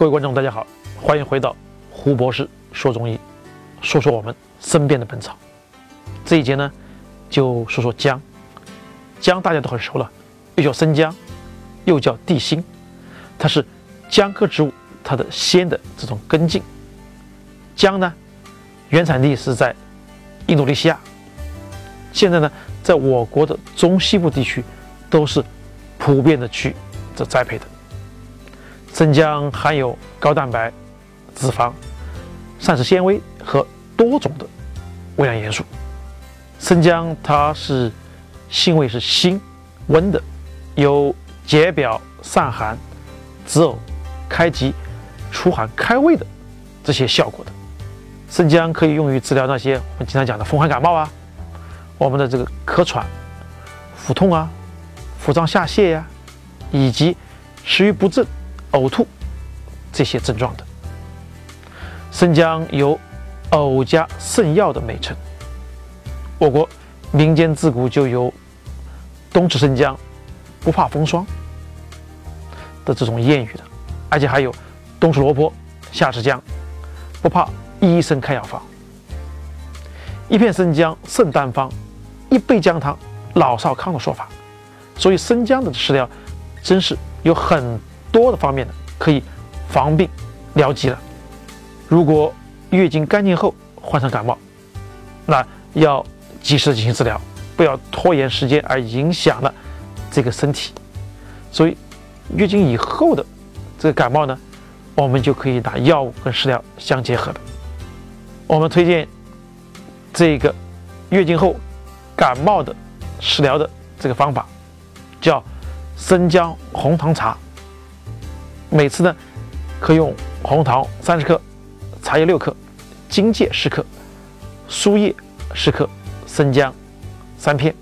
各位观众，大家好，欢迎回到胡博士说中医，说说我们身边的本草。这一节呢，就说说姜。姜大家都很熟了，又叫生姜，又叫地心，它是姜科植物它的鲜的这种根茎。姜呢，原产地是在印度尼西亚，现在呢，在我国的中西部地区都是普遍的去这栽培的。生姜含有高蛋白、脂肪、膳食纤维和多种的微量元素。生姜它是性味是辛、温的，有解表散寒、止呕、开疾、除寒开胃的这些效果的。生姜可以用于治疗那些我们经常讲的风寒感冒啊，我们的这个咳喘、腹痛啊、腹胀下泻呀，以及食欲不振。呕吐这些症状的生姜有“呕加肾药”的美称。我国民间自古就有“冬吃生姜不怕风霜”的这种谚语的，而且还有“冬吃萝卜夏吃姜不怕医生开药方”。一片生姜胜丹方，一杯姜汤老少康的说法。所以生姜的食疗真是有很。多的方面呢，可以防病疗疾了。如果月经干净后患上感冒，那要及时进行治疗，不要拖延时间而影响了这个身体。所以月经以后的这个感冒呢，我们就可以拿药物跟食疗相结合的。我们推荐这个月经后感冒的食疗的这个方法，叫生姜红糖茶。每次呢，可用红糖三十克，茶叶六克，荆芥十克，苏叶十克，生姜三片。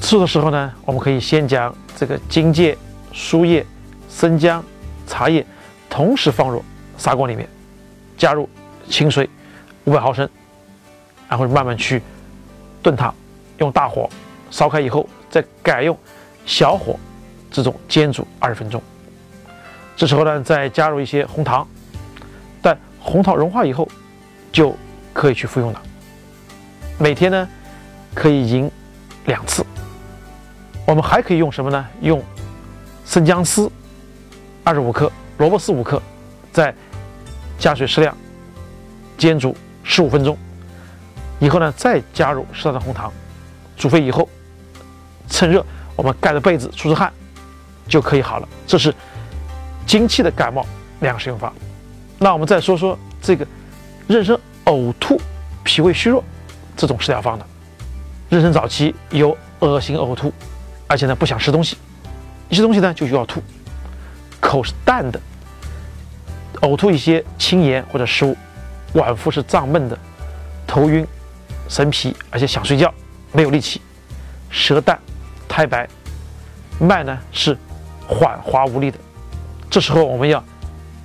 吃的时候呢，我们可以先将这个荆芥、苏叶、生姜、茶叶同时放入砂锅里面，加入清水五百毫升，然后慢慢去炖它，用大火烧开以后，再改用小火这种煎煮二十分钟。这时候呢，再加入一些红糖，待红糖融化以后，就可以去服用了。每天呢，可以饮两次。我们还可以用什么呢？用生姜丝二十五克，萝卜丝五克，再加水适量，煎煮十五分钟。以后呢，再加入适当的红糖，煮沸以后，趁热我们盖着被子出出汗，就可以好了。这是。经期的感冒两个使用法，那我们再说说这个妊娠呕吐、脾胃虚弱这种食疗方的。妊娠早期有恶心呕吐，而且呢不想吃东西，一吃东西呢就要吐，口是淡的，呕吐一些清盐或者食物，脘腹是胀闷的，头晕、神疲，而且想睡觉，没有力气，舌淡、苔白，脉呢是缓滑无力的。这时候我们要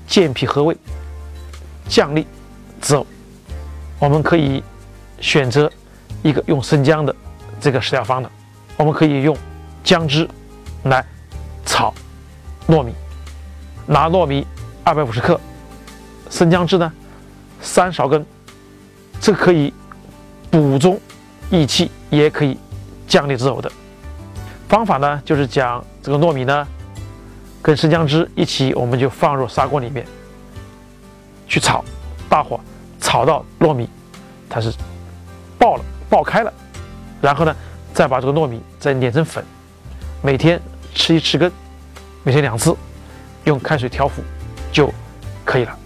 健脾和胃、降利止呕。我们可以选择一个用生姜的这个食疗方的。我们可以用姜汁来炒糯米，拿糯米二百五十克，生姜汁呢三勺羹，这可以补中益气，也可以降利止呕的。方法呢就是将这个糯米呢。跟生姜汁一起，我们就放入砂锅里面去炒，大火炒到糯米它是爆了、爆开了，然后呢，再把这个糯米再碾成粉，每天吃一吃羹，每天两次，用开水调服就可以了。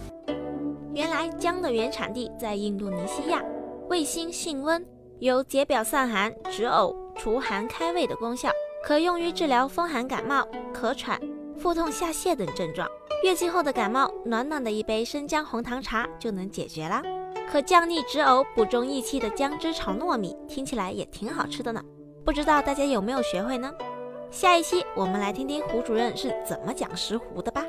原来姜的原产地在印度尼西亚，味辛性温，有解表散寒、止呕、除寒开胃的功效，可用于治疗风寒感冒、咳喘。腹痛下泻等症状，月经后的感冒，暖暖的一杯生姜红糖茶就能解决啦。可降逆止呕、补中益气的姜汁炒糯米，听起来也挺好吃的呢。不知道大家有没有学会呢？下一期我们来听听胡主任是怎么讲石斛的吧。